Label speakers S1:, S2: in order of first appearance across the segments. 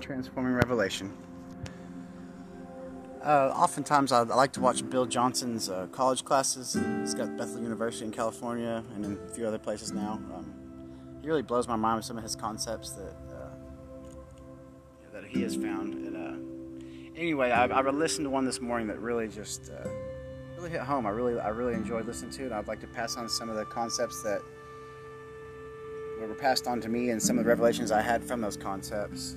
S1: transforming revelation. Uh, oftentimes, I, I, like to watch Bill Johnson's uh, college classes. He's got Bethel University in California and in a few other places now. Um, he really blows my mind with some of his concepts that uh, that he has found. And uh, anyway, I, I listened to one this morning that really just uh, really hit home. I really I really enjoyed listening to it. I'd like to pass on some of the concepts that were passed on to me and some of the revelations I had from those concepts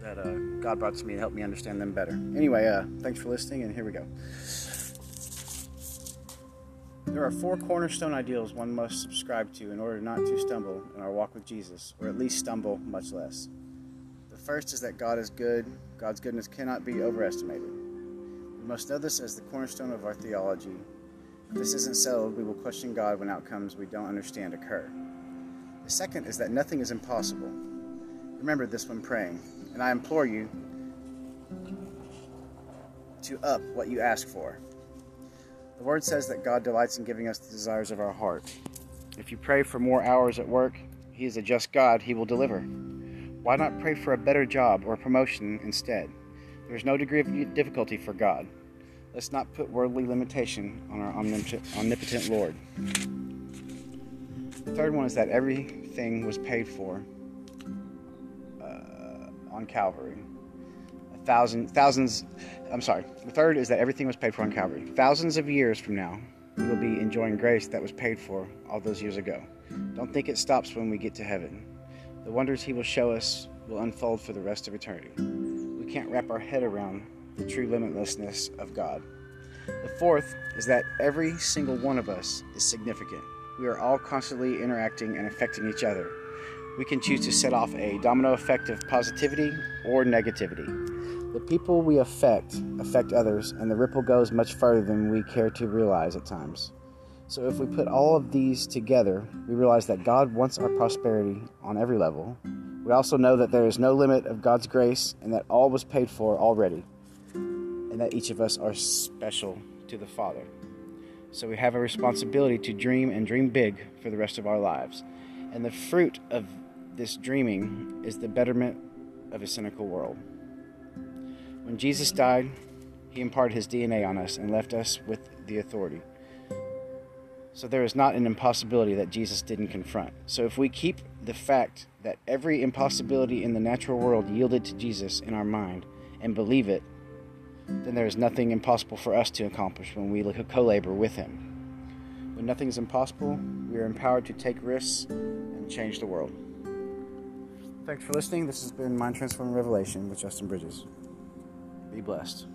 S1: that uh, God brought to me to help me understand them better. Anyway, uh, thanks for listening, and here we go. There are four cornerstone ideals one must subscribe to in order not to stumble in our walk with Jesus, or at least stumble much less. The first is that God is good, God's goodness cannot be overestimated. We must know this as the cornerstone of our theology. If this isn't settled, we will question God when outcomes we don't understand occur. The second is that nothing is impossible. Remember this when praying, and I implore you to up what you ask for. The Word says that God delights in giving us the desires of our heart. If you pray for more hours at work, He is a just God, He will deliver. Why not pray for a better job or promotion instead? There is no degree of difficulty for God. Let's not put worldly limitation on our omnipotent Lord. The third one is that everything was paid for on Calvary. A thousand, thousands, I'm sorry. The third is that everything was paid for on Calvary. Thousands of years from now, will be enjoying grace that was paid for all those years ago. Don't think it stops when we get to heaven. The wonders He will show us will unfold for the rest of eternity. We can't wrap our head around the true limitlessness of God. The fourth is that every single one of us is significant. We are all constantly interacting and affecting each other. We can choose to set off a domino effect of positivity or negativity. The people we affect affect others, and the ripple goes much further than we care to realize at times. So, if we put all of these together, we realize that God wants our prosperity on every level. We also know that there is no limit of God's grace and that all was paid for already, and that each of us are special to the Father. So we have a responsibility to dream and dream big for the rest of our lives. And the fruit of this dreaming is the betterment of a cynical world. When Jesus died, he imparted his DNA on us and left us with the authority. So there is not an impossibility that Jesus didn't confront. So if we keep the fact that every impossibility in the natural world yielded to Jesus in our mind and believe it, then there is nothing impossible for us to accomplish when we co labor with Him. When nothing is impossible, we are empowered to take risks and change the world. Thanks for listening. This has been Mind Transforming Revelation with Justin Bridges. Be blessed.